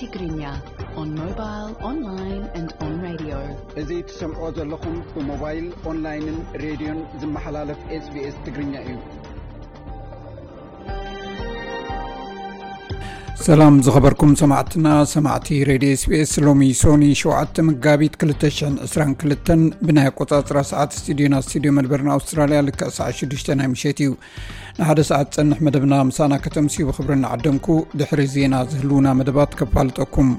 ትግርኛ ኦን ሞባይል ኦንላይን ኤንድ ኦን ራድዮ እዚ ትሰምዕዎ ዘለኹም ብሞባይል ኦንላይንን ሬድዮን ዝመሓላለፍ ኤስቢኤስ ትግርኛ እዩ። ሰላም ዝኸበርኩም ሰማዕትና ሰማዕቲ ሬድዮ sbs ሎሚ ሶኒ 7 መጋቢት 222 ብናይ ኣቆፃፅራ ሰዓት ስቱድዮና ስቱድዮ መልበርን ኣውስትራልያ ልክዕ ሰዓ 6 ናይ ምሸት እዩ ንሓደ ሰዓት ፀንሕ መደብና ምሳና ከተምስዩ ብክብሪና ዓደምኩ ድሕሪ ዜና ዝህልውና መደባት ከፋልጠኩም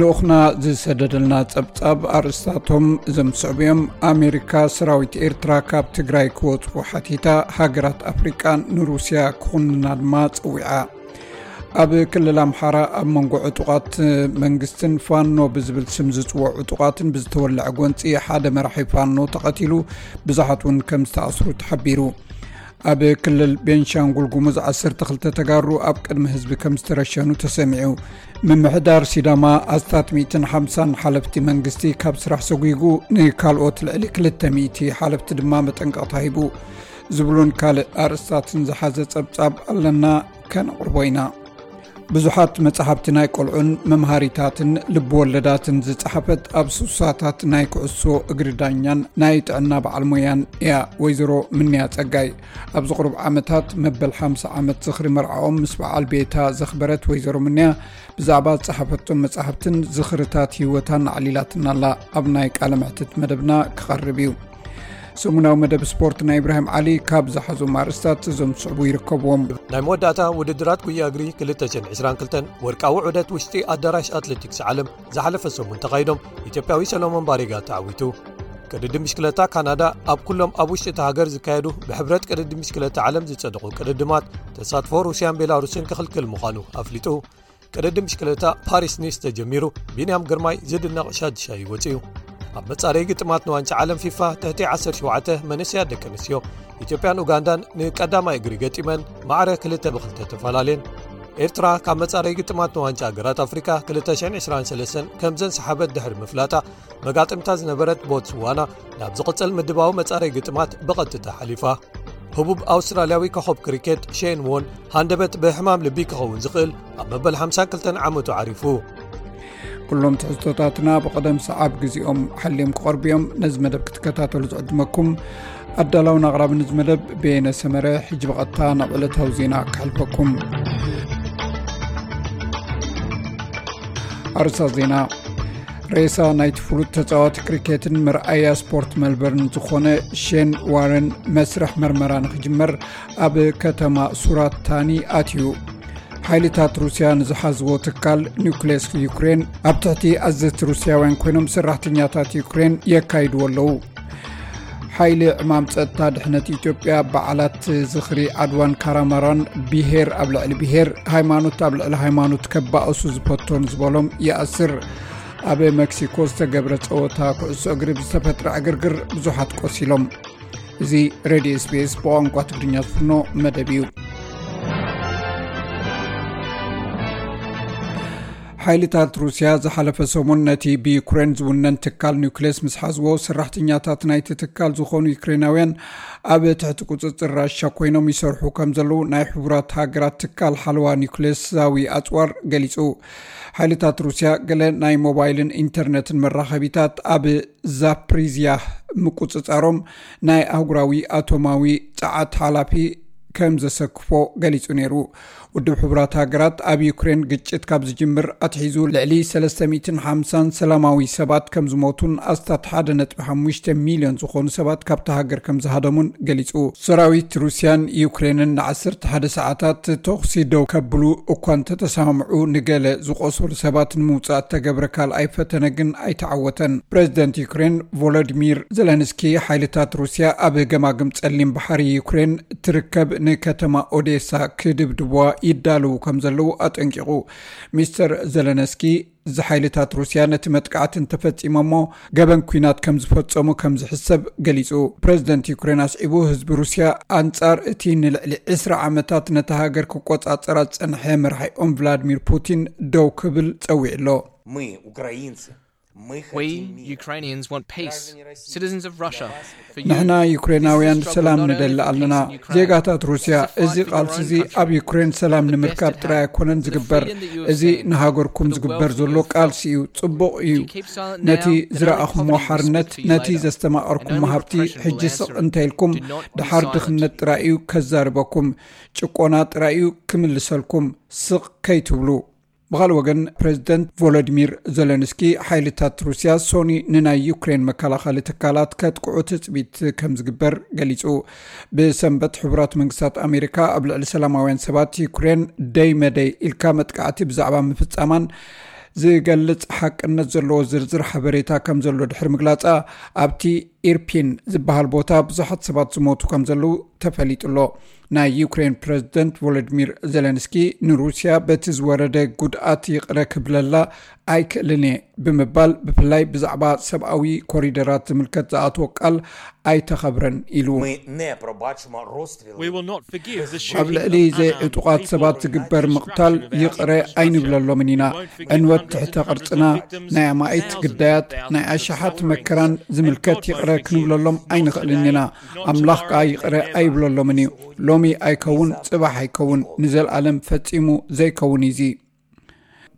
ልኡኽና ዝሰደደልና ፀብጻብ ኣርእስታቶም እዞም ዝስዕብ ዮም ኣሜሪካ ሰራዊት ኤርትራ ካብ ትግራይ ክወፁ ሓቲታ ሃገራት ኣፍሪቃ ንሩስያ ክኹንና ድማ ፀዊዓ ኣብ ክልል ኣምሓራ ኣብ መንጎ ዕጡቓት መንግስትን ፋኖ ብዝብል ስም ዝፅውዕ ዕጡቓትን ብዝተወልዐ ጎንፂ ሓደ መራሒ ፋኖ ተቐቲሉ ብዙሓት እውን ከም ዝተኣስሩ ተሓቢሩ። ኣብ ክልል ቤንሻንጉል ጉሙዝ 12 ተጋሩ ኣብ ቅድሚ ህዝቢ ከም ዝተረሸኑ ተሰሚዑ። ምምሕዳር ሲዳማ ኣስታት 150 ሓለፍቲ መንግስቲ ካብ ስራሕ ሰጉጉ ንካልኦት ልዕሊ 200 ሓለፍቲ ድማ መጠንቀቕታ ሂቡ። ዝብሉን ካልእ ኣርእስታትን ዝሓዘ ፀብጻብ ኣለና። ከነቕርቦ ኢና ብዙሓት መፅሓፍቲ ናይ ቆልዑን መምሃሪታትን ልብወለዳትን ዝፀሓፈት ኣብ ስሳታት ናይ ክዕሶ እግሪ ዳኛን ናይ ጥዕና በዓል ሞያን እያ ወይዘሮ ምንያ ፀጋይ ኣብዚ ቁርብ ዓመታት መበል 50 ዓመት ዝኽሪ መርዓኦም ምስ በዓል ቤታ ዘኽበረት ወይዘሮ ምንያ ብዛዕባ ዝፀሓፈቶም መፅሕፍትን ዝኽርታት ሂወታን ዓሊላትና ኣላ። ኣብ ናይ ቃለ ምሕትት መደብና ክቐርብ እዩ ሰሙናዊ መደብ ስፖርት ናይ እብራሂም ዓሊ ካብ ዝሓዞም ኣርእስታት እዞም ዝስዕቡ ይርከብዎም። ናይ መወዳእታ ውድድራት ጉያ እግሪ 222 ወርቃዊ ዑደት ውሽጢ ኣዳራሽ ኣትለቲክስ ዓለም ዝሓለፈ ሰሙን ተኻይዶም ኢትዮጵያዊ ሰሎሞን ባሬጋ ተዓዊቱ። ቅድዲ ምሽክለታ ካናዳ ኣብ ኩሎም ኣብ ውሽጢ እቲ ሃገር ዝካየዱ ብሕብረት ቅድዲ ምሽክለታ ዓለም ዝጸደቑ ቅድድማት ተሳትፎ ሩስያን ቤላሩስን ክኽልክል ምዃኑ ኣፍሊጡ። ቅድዲ ምሽክለታ ፓሪስ ኒስ ተጀሚሩ። ቢንያም ግርማይ ዝድነቕ ሻድሻ ይወፅዩ ኣብ መጻረዪ ግጥማት ንዋንጫ ዓለም ፊፋ ትሕቲ 17 መንስያት ደቂ ኣንስትዮ ኢትዮጵያን ኡጋንዳን ንቀዳማይ እግሪ ገጢመን ማዕረ 2 ብ2 ተፈላለየን ኤርትራ ካብ መጻረዪ ግጥማት ንዋንጫ ሃገራት ኣፍሪካ 223 ከም ዘንሰሓበት ድሕሪ ምፍላጣ መጋጥምታ ዝነበረት ቦትስዋና ናብ ዝቕጽል ምድባዊ መጻረዪ ግጥማት ብቐጥታ ሓሊፋ ህቡብ ኣውስትራልያዊ ኮኸብ ክሪኬት ሸን ዎን ሃንደበት ብሕማም ልቢ ክኸውን ዝኽእል ኣብ መበል 52 ዓመቱ ዓሪፉ ኩሎም ትሕዝቶታትና ብቐደም ሰዓብ ግዜኦም ሓልዮም ክቐርብዮም ነዚ መደብ ክትከታተሉ ዝዕድመኩም ኣዳላውን ኣቕራብ ነዚ መደብ ቤነሰመረ ሕጂ ብቐጥታ ናብ ዕለታዊ ዜና ክሕልፈኩም ኣርሳት ዜና። ሬሳ ናይቲ ፍሉጥ ተፃዋቲ ክሪኬትን ምርኣያ ስፖርት መልበርን ዝኾነ ሸን ዋረን መስርሕ መርመራ ንክጅመር ኣብ ከተማ ሱራታኒ ኣትዩ ሓይልታት ሩስያ ንዝሓዝቦ ትካል ኒውክሌስ ዩክሬን ኣብ ትሕቲ ኣዘቲ ሩስያውያን ኮይኖም ሰራሕተኛታት ዩክሬን የካይድዎ ኣለዉ። ሓይሊ ዕማም ፀጥታ ድሕነት ኢትዮጵያ በዓላት ዝኽሪ ዓድዋን ካራማራን ብሄር ኣብ ልዕሊ ብሄር ሃይማኖት ኣብ ልዕሊ ሃይማኖት ከባእሱ ዝፈቶን ዝበሎም ይኣስር ኣብ ሜክሲኮ ዝተገብረ ፀወታ ኩዕሶ እግሪ ብዝተፈጥረ ዕግርግር ብዙሓት ቆሲሎም። እዚ ሬድዮ SBS ብቋንቋ ትግርኛ ዝፍኖ መደብ እዩ ሓይልታት ሩስያ ዝሓለፈ ሰሙን ነቲ ብዩክሬን ዝውነን ትካል ኒውክሌስ ምስ ሓዝቦ ሰራሕተኛታት ናይቲ ትካል ዝኾኑ ዩክሬናውያን ኣብ ትሕቲ ቁፅፅር ራሻ ኮይኖም ይሰርሑ ከም ዘለዉ ናይ ሕቡራት ሃገራት ትካል ሓለዋ ኒውክሌሳዊ ኣፅዋር ገሊፁ ሓይልታት ሩስያ ገለ ናይ ሞባይልን ኢንተርነትን መራኸቢታት ኣብ ዛፕሪዝያ ምቁፅፃሮም ናይ ኣህጉራዊ ኣቶማዊ ፀዓት ሓላፊ ከም ዘሰክፎ ገሊፁ ነይሩ። ውድብ ሕቡራት ሃገራት ኣብ ዩክሬን ግጭት ካብ ዝጅምር ኣትሒዙ ልዕሊ 350 ሰላማዊ ሰባት ከም ዝሞቱን ኣስታት 1.5 ሚልዮን ዝኾኑ ሰባት ካብቲ ሃገር ከም ዝሃደሙን ገሊፁ ሰራዊት ሩስያን ዩክሬንን ን11 ሰዓታት ተኽሲ ደው ከብሉ እኳ እንተተሰማምዑ ንገለ ዝቆሰሉ ሰባት ንምውፃእ ተገብረ ካልኣይ ፈተነ ግን ኣይተዓወተን። ፕረዚደንት ዩክሬን ቮሎዲሚር ዘለንስኪ ሓይልታት ሩስያ ኣብ ገማግም ፀሊም ባሕሪ ዩክሬን ትርከብ ንከተማ ኦዴሳ ክድብድዋ ይዳልው ከም ዘለዉ ኣጠንቂቑ። ሚስተር ዘለነስኪ ዝሓይልታት ሩስያ ነቲ መጥቃዕቲ እንተፈፂሞ ሞ ገበን ኩናት ከም ዝፈፀሙ ከም ዝሕሰብ ገሊፁ ፕረዚደንት ዩክሬን ኣስዒቡ ህዝቢ ሩስያ ኣንጻር እቲ ንልዕሊ 20 ዓመታት ነቲ ሃገር ክቆፃፀራ ዝፀንሐ መርሓኦም ቭላድሚር ፑቲን ደው ክብል ፀዊዕ ኣሎ ንሕና ዩክሬናውያን ሰላም ንደሊ ኣለና ዜጋታት ሩስያ እዚ ቃልሲ እዚ ኣብ ዩክሬን ሰላም ንምርካብ ጥራይ ኣይኮነን ዝግበር እዚ ንሃገርኩም ዝግበር ዘሎ ቃልሲ እዩ ፅቡቅ እዩ ነቲ ዝረኣኹሞ ሓርነት ነቲ ዘስተማቐርኩም ሃብቲ ሕጂ ስቕ እንተኢልኩም ድሓር ድኽነት ጥራይ እዩ ከዛርበኩም ጭቆና ጥራይ እዩ ክምልሰልኩም ስቕ ከይትብሉ ብካልእ ወገን ፕሬዚደንት ቮሎዲሚር ዘለንስኪ ሓይልታት ሩስያ ሶኒ ንናይ ዩክሬን መከላኸሊ ትካላት ከጥቅዑ ትፅቢት ከም ዝግበር ገሊፁ ብሰንበት ሕቡራት መንግስታት ኣሜሪካ ኣብ ልዕሊ ሰላማውያን ሰባት ዩክሬን ደይ መደይ ኢልካ መጥቃዕቲ ብዛዕባ ምፍፃማን ዝገልፅ ሓቅነት ዘለዎ ዝርዝር ሓበሬታ ከም ዘሎ ድሕሪ ምግላፃ ኣብቲ ኢርፒን ዝበሃል ቦታ ብዙሓት ሰባት ዝሞቱ ከም ዘለው ተፈሊጡሎ ናይ ዩክሬን ፕሬዚደንት ቮሎዲሚር ዘለንስኪ ንሩስያ በቲ ዝወረደ ጉድኣት ይቕረ ክብለላ ኣይክእልን እየ ብምባል ብፍላይ ብዛዕባ ሰብኣዊ ኮሪደራት ዝምልከት ዝኣትዎ ቃል ኣይተኸብረን ኢሉ ኣብ ልዕሊ ዘይ ዕጡቓት ሰባት ዝግበር ምቕታል ይቕረ ኣይንብለሎምን ኢና ዕንወት ትሕተ ቅርፅና ናይ ኣማኢት ግዳያት ናይ ኣሸሓት መከራን ዝምልከት ይቕረ ክንብለሎም ኣይንኽእልን ኢና። ኣምላኽ ከዓ ይቕረ ኣይብለሎምን እዩ። ሎሚ ኣይከውን ፅባሕ ኣይከውን ንዘለኣለም ፈፂሙ ዘይከውን እዙ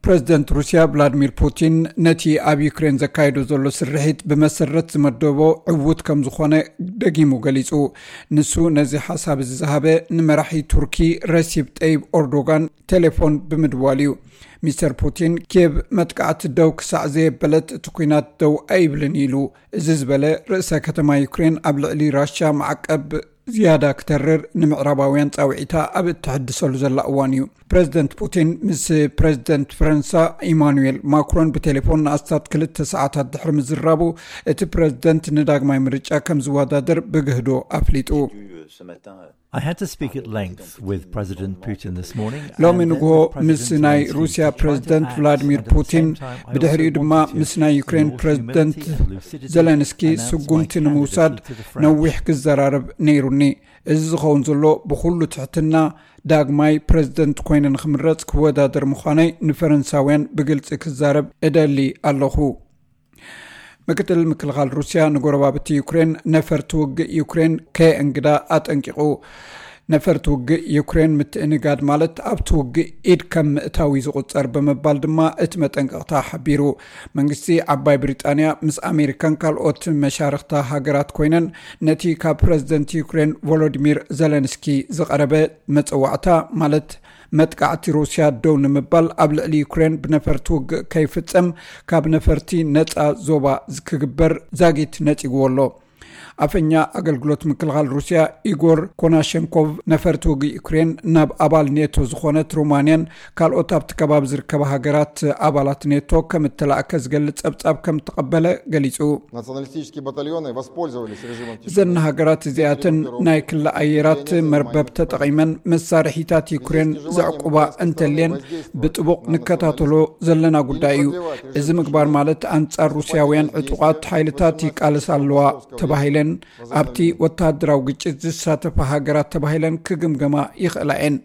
ፕረዚደንት ሩስያ ቭላድሚር ፑቲን ነቲ ኣብ ዩክሬን ዘካየዱ ዘሎ ስርሒት ብመሰረት ዝመደቦ ዕዉት ከም ዝኾነ ደጊሙ ገሊፁ ንሱ ነዚ ሓሳብ እዚ ዝሃበ ንመራሒ ቱርኪ ረሲብ ጠይብ ኦርዶጋን ቴሌፎን ብምድዋል እዩ ሚስተር ፑቲን ኬብ መጥቃዕቲ ደው ክሳዕ ዘየበለት እቲ ኩናት ደው ኣይብልን ኢሉ። እዚ ዝበለ ርእሰ ከተማ ዩክሬን ኣብ ልዕሊ ራሻ ማዓቀብ ዝያዳ ክተርር ንምዕራባውያን ፃውዒታ ኣብ እትሕድሰሉ ዘላ እዋን እዩ። ፕረዚደንት ፑቲን ምስ ፕረዚደንት ፈረንሳ ኢማኑኤል ማክሮን ብቴሌፎን ንኣስታት ክልተ ሰዓታት ድሕሪ ምዝራቡ እቲ ፕረዚደንት ንዳግማይ ምርጫ ከም ዝወዳደር ብግህዶ ኣፍሊጡ ሎሚ ንግሆ ምስ ናይ ሩስያ ፕረዚደንት ቭላድሚር ፑቲን ብድሕሪኡ ድማ ምስ ናይ ዩክሬን ፕረዚደንት ዘለንስኪ ስጉምቲ ንምውሳድ ነዊሕ ክዘራርብ ነይሩኒ እዚ ዝኸውን ዘሎ ብኩሉ ትሕትና ዳግማይ ፕረዚደንት ኮይነ ንክምረፅ ክወዳደር ምዃነይ ንፈረንሳውያን ብግልፂ ክዛረብ እደሊ ኣለኹ ምክትል ምክልኻል ሩስያ ንጎረባብቲ ዩክሬን ነፈርቲ ውግእ ዩክሬን ከየ እንግዳ ኣጠንቂቑ። ነፈርቲ ውግእ ዩክሬን ምትእንጋድ ማለት ኣብቲ ውግእ ኢድ ከም ምእታዊ ዝቁፀር ብምባል ድማ እቲ መጠንቀቕታ ሓቢሩ። መንግስቲ ዓባይ ብሪጣንያ ምስ ኣሜሪካን ካልኦት መሻርክታ ሃገራት ኮይነን ነቲ ካብ ፕረዚደንት ዩክሬን ቮሎዲሚር ዘለንስኪ ዝቐረበ መፀዋዕታ ማለት መጥቃዕቲ ሩስያ ደው ንምባል ኣብ ልዕሊ ዩክሬን ብነፈርቲ ውግእ ከይፍፀም ካብ ነፈርቲ ነፃ ዞባ ክግበር ዛጊት ነፂግዎ ኣሎ ኣፈኛ ኣገልግሎት ምክልኻል ሩስያ ኢጎር ኮናሸንኮቭ ነፈርቲ ውግ ዩክሬን ናብ ኣባል ኔቶ ዝኾነት ሩማንያን ካልኦት ኣብቲ ከባቢ ዝርከባ ሃገራት ኣባላት ኔቶ ከም እተላእከ ዝገልፅ ፀብፃብ ከም ተቐበለ ገሊፁ እዘና ሃገራት እዚኣተን ናይ ክለ ኣየራት መርበብ ተጠቒመን መሳርሒታት ዩክሬን ዘዕቁባ እንተልየን ብጥቡቕ ንከታተሎ ዘለና ጉዳይ እዩ። እዚ ምግባር ማለት ኣንፃር ሩስያውያን ዕጡቃት ሓይልታት ይቃልስ ኣለዋ ተባሂለን ኣብቲ ወተሃደራዊ ግጭት ዝሳተፈ ሃገራት ተባሂለን ክግምገማ ይኽእላ እየን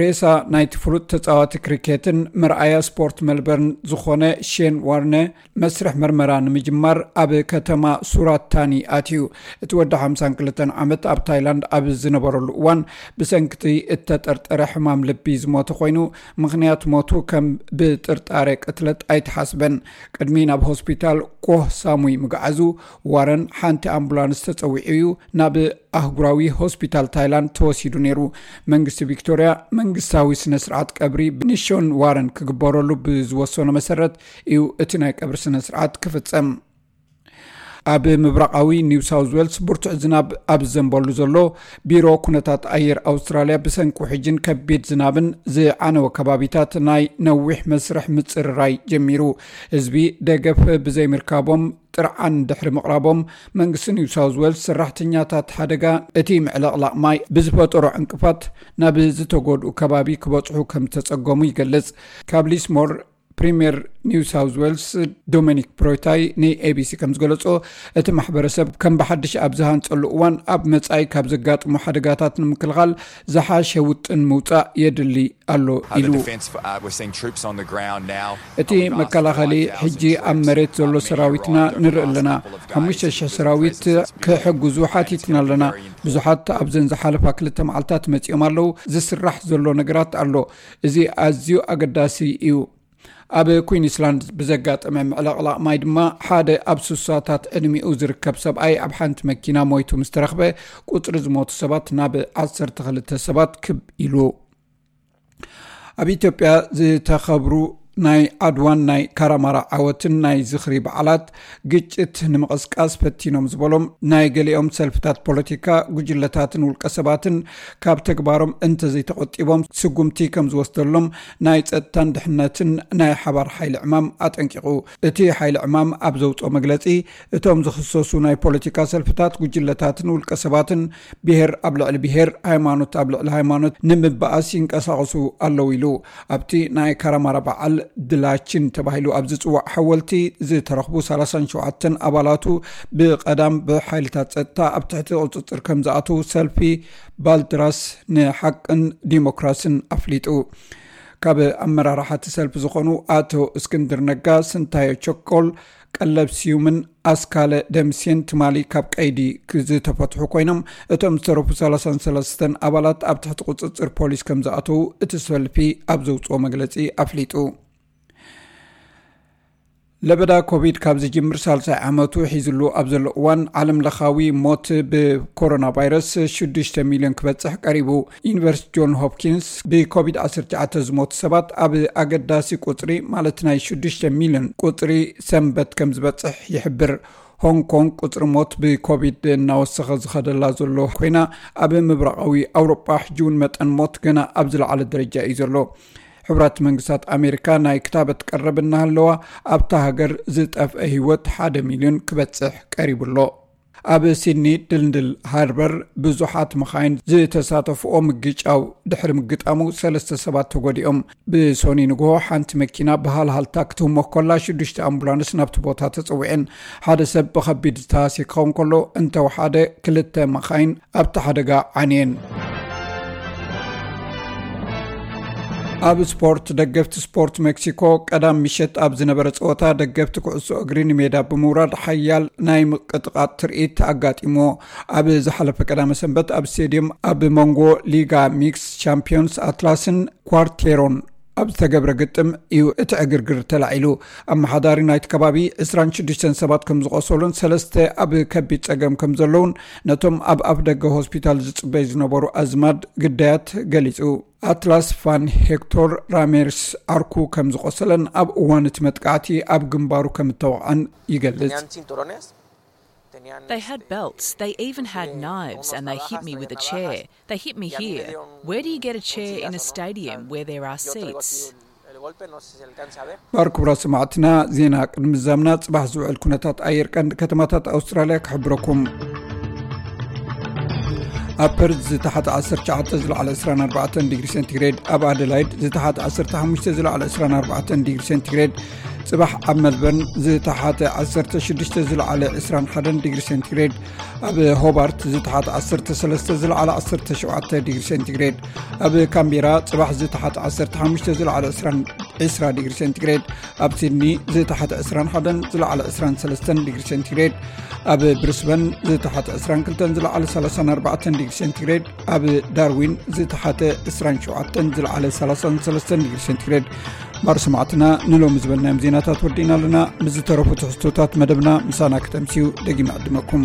ሬሳ ናይቲ ፍሉጥ ተፃዋቲ ክሪኬትን መርኣያ ስፖርት መልበርን ዝኾነ ሼን ዋርነ መስርሕ መርመራ ንምጅማር ኣብ ከተማ ሱራታኒ ኣትዩ። እቲ ወዲ 52 ዓመት ኣብ ታይላንድ ኣብ ዝነበረሉ እዋን ብሰንኪቲ እተጠርጠረ ሕማም ልቢ ዝሞተ ኮይኑ ምክንያት ሞቱ ከም ብጥርጣረ ቅትለት ኣይተሓስበን። ቅድሚ ናብ ሆስፒታል ኮህ ሳሙይ ምግዓዙ ዋረን ሓንቲ ኣምቡላንስ ተፀዊዑ እዩ። ናብ ኣህጉራዊ ሆስፒታል ታይላንድ ተወሲዱ ነይሩ። መንግስቲ ቪክቶርያ መንግስታዊ ስነ ስርዓት ቀብሪ ንሾን ዋረን ክግበረሉ። ብዝወሰኖ መሰረት እዩ እቲ ናይ ቀብሪ ስነ ስርዓት ክፍፀም ኣብ ምብራቃዊ ኒው ሳውት ዌልስ ብርቱዕ ዝናብ ኣብ ዘንበሉ ዘሎ ቢሮ ኩነታት ኣየር ኣውስትራልያ ብሰንኪ ውሕጅን ከቢድ ዝናብን ዝዓነወ ከባቢታት ናይ ነዊሕ መስርሕ ምፅርራይ ጀሚሩ። ህዝቢ ደገፍ ብዘይምርካቦም ጥርዓን ድሕሪ ምቕራቦም መንግስቲ ኒው ሳውት ዌልስ ሰራሕተኛታት ሓደጋ እቲ ምዕለቕላቕ ማይ ብዝፈጠሮ ዕንቅፋት ናብ ዝተጎድኡ ከባቢ ክበፅሑ ከም ዝተፀገሙ ይገልጽ። ካብ ሊስሞር ፕሪምየር ኒው ሳውት ዌልስ ዶሚኒክ ፕሮታይ ንኤቢሲ ከም ዝገለፆ እቲ ማሕበረሰብ ከም ብሓድሽ ኣብ ዝሃንፀሉ እዋን ኣብ መፃኢ ካብ ዘጋጥሙ ሓደጋታት ንምክልኻል ዝሓሸ ውጥን ምውፃእ የድሊ ኣሎ ኢሉ። እቲ መከላኸሊ ሕጂ ኣብ መሬት ዘሎ ሰራዊትና ንርኢ ኣለና። 5,00 ሰራዊት ክሕግዙ ሓቲትና ኣለና። ብዙሓት ኣብዘን ዝሓለፋ ክልተ መዓልትታት መፂኦም ኣለው። ዝስራሕ ዘሎ ነገራት ኣሎ። እዚ ኣዝዩ ኣገዳሲ እዩ ኣብ ኩንስላንድ ብዘጋጠመ ምዕለቕላቕ ማይ ድማ ሓደ ኣብ ስሳታት ዕድሚኡ ዝርከብ ሰብኣይ ኣብ ሓንቲ መኪና ሞይቱ ምስ ተረኽበ ቁፅሪ ዝሞቱ ሰባት ናብ 12 ሰባት ክብ ኢሉ። ኣብ ኢትዮጵያ ዝተኸብሩ ናይ ዓድዋን ናይ ካራማራ ዓወትን ናይ ዝኽሪ በዓላት ግጭት ንምቕስቃስ ፈቲኖም ዝበሎም ናይ ገሊኦም ሰልፍታት ፖለቲካ ጉጅለታትን ውልቀ ሰባትን ካብ ተግባሮም እንተዘይተቆጢቦም ስጉምቲ ከም ዝወስደሎም ናይ ፀጥታን ድሕነትን ናይ ሓባር ሓይሊ ዕማም ኣጠንቂቑ። እቲ ሓይሊ ዕማም ኣብ ዘውፅኦ መግለፂ እቶም ዝክሰሱ ናይ ፖለቲካ ሰልፍታት ጉጅለታትን ውልቀ ሰባትን ብሄር ኣብ ልዕሊ ብሄር ሃይማኖት ኣብ ልዕሊ ሃይማኖት ንምበኣስ ይንቀሳቀሱ ኣለው ኢሉ። ኣብቲ ናይ ካራማራ በዓል ድላችን ተባሂሉ ኣብ ዝፅዋዕ ሓወልቲ ዝተረኽቡ 37 ኣባላቱ ብቀዳም ብሓይልታት ፀጥታ ኣብ ትሕቲ ቅፅፅር ከም ዝኣተው ሰልፊ ባልድራስ ንሓቅን ዲሞክራስን ኣፍሊጡ። ካብ ኣመራርሓቲ ሰልፊ ዝኾኑ ኣቶ እስክንድር ነጋ ስንታዮ ቸኮል ቀለብ ስዩምን ኣስካለ ደምሴን ትማሊ ካብ ቀይዲ ዝተፈትሑ ኮይኖም እቶም ዝተረፉ 33 ኣባላት ኣብ ትሕቲ ቅፅፅር ፖሊስ ከም ዝኣተው እቲ ሰልፊ ኣብ ዘውፅኦ መግለፂ ኣፍሊጡ ለበዳ ኮቪድ ካብ ዝጅምር ሳልሳይ ዓመቱ ሒዝሉ ኣብ ዘሎ እዋን ዓለም ለኻዊ ሞት ብኮሮና ቫይረስ 6 ሚልዮን ክበፅሕ ቀሪቡ። ዩኒቨርስቲ ጆን ሆፕኪንስ ብኮቪድ-19 ዝሞቱ ሰባት ኣብ ኣገዳሲ ቁፅሪ ማለት ናይ 6 ሚልዮን ቁፅሪ ሰንበት ከም ዝበፅሕ ይሕብር። ሆንግ ኮንግ ቁፅሪ ሞት ብኮቪድ እናወሰኸ ዝኸደላ ዘሎ ኮይና ኣብ ምብራቃዊ ኣውሮጳ ሕጂውን መጠን ሞት ገና ኣብ ዝለዓለ ደረጃ እዩ ዘሎ ሕቡራት መንግስታት ኣሜሪካ ናይ ክታበት ቀረብ እናሃለዋ ኣብታ ሃገር ዝጠፍአ ሂወት ሓደ ሚልዮን ክበፅሕ ቀሪቡሎ ኣብ ሲድኒ ድልድል ሃርበር ብዙሓት መኻይን ዝተሳተፍኦ ምግጫው ድሕሪ ምግጣሙ ሰለስተ ሰባት ተጎዲኦም። ብሶኒ ንግሆ ሓንቲ መኪና ብሃልሃልታ ክትህሞ ኮላ ሽዱሽተ ኣምቡላንስ ናብቲ ቦታ ተፀዊዐን። ሓደ ሰብ ብከቢድ ዝተሃሲ ክኸውን ከሎ እንተወሓደ ክልተ መኻይን ኣብቲ ሓደጋ ዓንየን ኣብ ስፖርት ደገፍቲ ስፖርት ሜክሲኮ ቀዳም ምሸት ኣብ ዝነበረ ፀወታ ደገፍቲ ኩዕሶ እግሪ ንሜዳ ብምውራድ ሓያል ናይ ምቅጥቃጥ ትርኢት ኣጋጢሞ ኣብ ዝሓለፈ ቀዳመ ሰንበት ኣብ ስቴድየም ኣብ መንጎ ሊጋ MX ቻምፒዮንስ ኣትላስን ኳርቴሮን ኣብ ዝተገብረ ግጥም እዩ። እቲ ዕግርግር ተላዒሉ ኣመሓዳሪ ናይቲ ከባቢ 26 ሰባት ከም ዝቆሰሉን ሰለስተ ኣብ ከቢድ ፀገም ከም ዘለውን ነቶም ኣብ ኣፍ ደገ ሆስፒታል ዝፅበይ ዝነበሩ ኣዝማድ ግዳያት ገሊፁ ኣትላስ ፋን ሄክቶር ራሚረስ ዓርኩ ከም ዝቆሰለን ኣብ እዋን እቲ መጥቃዕቲ ኣብ ግንባሩ ከም እተወቕዐን ይገልጽ They had belts. They even had knives and they hit me with a chair. They hit me here. Where do you get a chair in a stadium where there are seats? ባር ክቡራት ሰማዕትና ዜና ቅድሚ ዛምና ፅባሕ ዝውዕል ኩነታት ኣየር ቀንዲ ከተማታት ኣውስትራልያ ክሕብረኩም ኣብ ፐርዝ ዝተሓተ 19 ዝለዕለ 24 ዲግሪ ሴንቲግሬድ ኣብ ኣደላይድ ዝተሓተ 15 ዝለዕለ 24 ዲግሪ ሴንቲግሬድ ፅባሕ ኣብ መልበርን ዝተሓተ 16 ዝለዓለ 21 ዲግሪ ሴንቲግሬድ ኣብ ሆባርት ዝተሓተ 13 ዝለዓለ 17 ዲግሪ ሴንቲግሬድ ኣብ ካምቢራ ፅባሕ ዝተሓተ 15 ዝለዓለ 20 ዲግሪ ሴንቲግሬድ ኣብ ሲድኒ ዝተሓተ 21 ዝለዓለ 23 ዲግሪ ሴንቲግሬድ ኣብ ብርስበን ዝተሓተ 22 ዝለዓለ 34 ዲግሪ ሴንቲግሬድ ኣብ ዳርዊን ዝተሓተ 27 ዝለዓለ 33 ዲግሪ ሴንቲግሬድ። ባር ሰማዕትና ንሎሚ ዝበልናዮም ዜናታት ወዲእና ኣለና። ምስ ዝተረፉ ትሕዝቶታት መደብና ምሳና ክተምስዩ ደጊማ ዕድመኩም